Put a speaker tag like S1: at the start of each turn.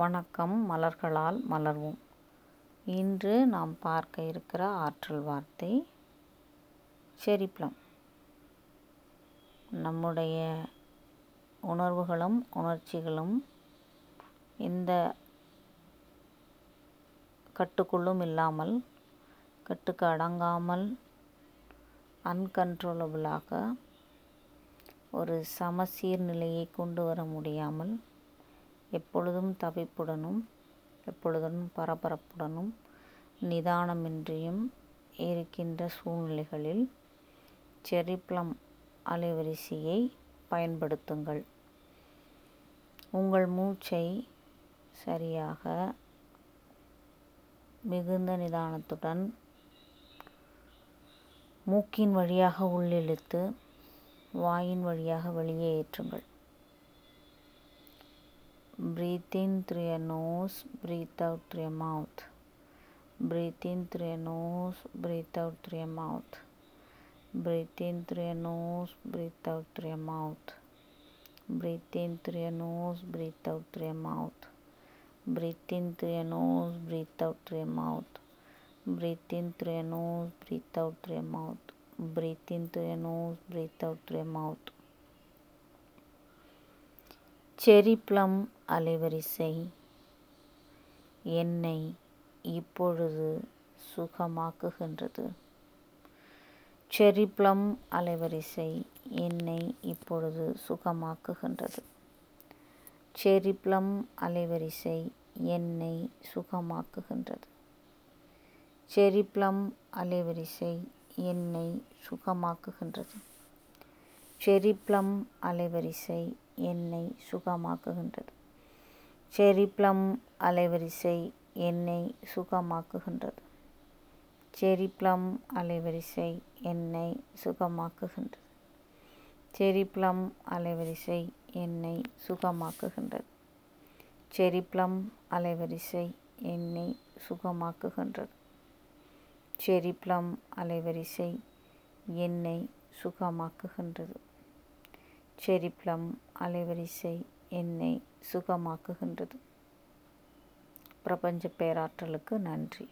S1: வணக்கம் மலர்களால் மலர்வோம். இன்று நாம் பார்க்க இருக்கிற ஆற்றல் வார்த்தை செரிப்ளம். நம்முடைய உணர்வுகளும் உணர்ச்சிகளும் எந்த கட்டுக்குள்ளும் இல்லாமல் கட்டுக்கு அடங்காமல் அன்கண்ட்ரோலபிளாக ஒரு சமசீர் நிலையை கொண்டு வர முடியாமல் எப்பொழுதும் தவிப்புடனும் எப்பொழுதும் பரபரப்புடனும் நிதானமின்றியும் இருக்கின்ற சூழ்நிலைகளில் செரிப்ளம் அலைவரிசையை பயன்படுத்துங்கள். உங்கள் மூச்சை சரியாக மிகுந்த நிதானத்துடன் மூக்கின் வழியாக உள்ளிழுத்து வாயின் வழியாக வெளியே ஏற்றுங்கள். Breathe in through your nose, breathe out through your mouth. Breathe in through your nose, breathe out through your mouth. Breathe in through your nose, breathe out through your mouth. Breathe in through your nose, breathe out through your mouth. Breathe in through your nose, breathe out through your mouth. Breathe in through your nose, breathe out through your mouth. Breathe in through your nose, breathe out through your mouth. Cherry plum அலைவரிசை என்னை இப்பொழுது சுகமாக்குகின்றது. Cerebellum அலைவரிசை என்னை இப்பொழுது சுகமாக்குகின்றது. Cerebellum அலைவரிசை என்னை சுகமாக்குகின்றது. Cerebellum அலைவரிசை என்னை சுகமாக்குகின்றது. செரிப்ளம் அலைவரிசை என்னை சுகமாக்குகின்றது. செரிப்ளம் அலைவரிசை என்னை சுகமாக்குகின்றது. செரிப்ளம் அலைவரிசை என்னை சுகமாக்குகின்றது. செரிப்ளம் அலைவரிசை என்னை சுகமாக்குகின்றது. செரிப்ளம் அலைவரிசை என்னை சுகமாக்குகின்றது. செரிப்ளம் அலைவரிசை என்னை சுகமாக்குகின்றது. செரிப்ளம் அலைவரிசை என்னை சுகமாக்குகின்றது. பிரபஞ்ச பேராற்றலுக்கு நன்றி.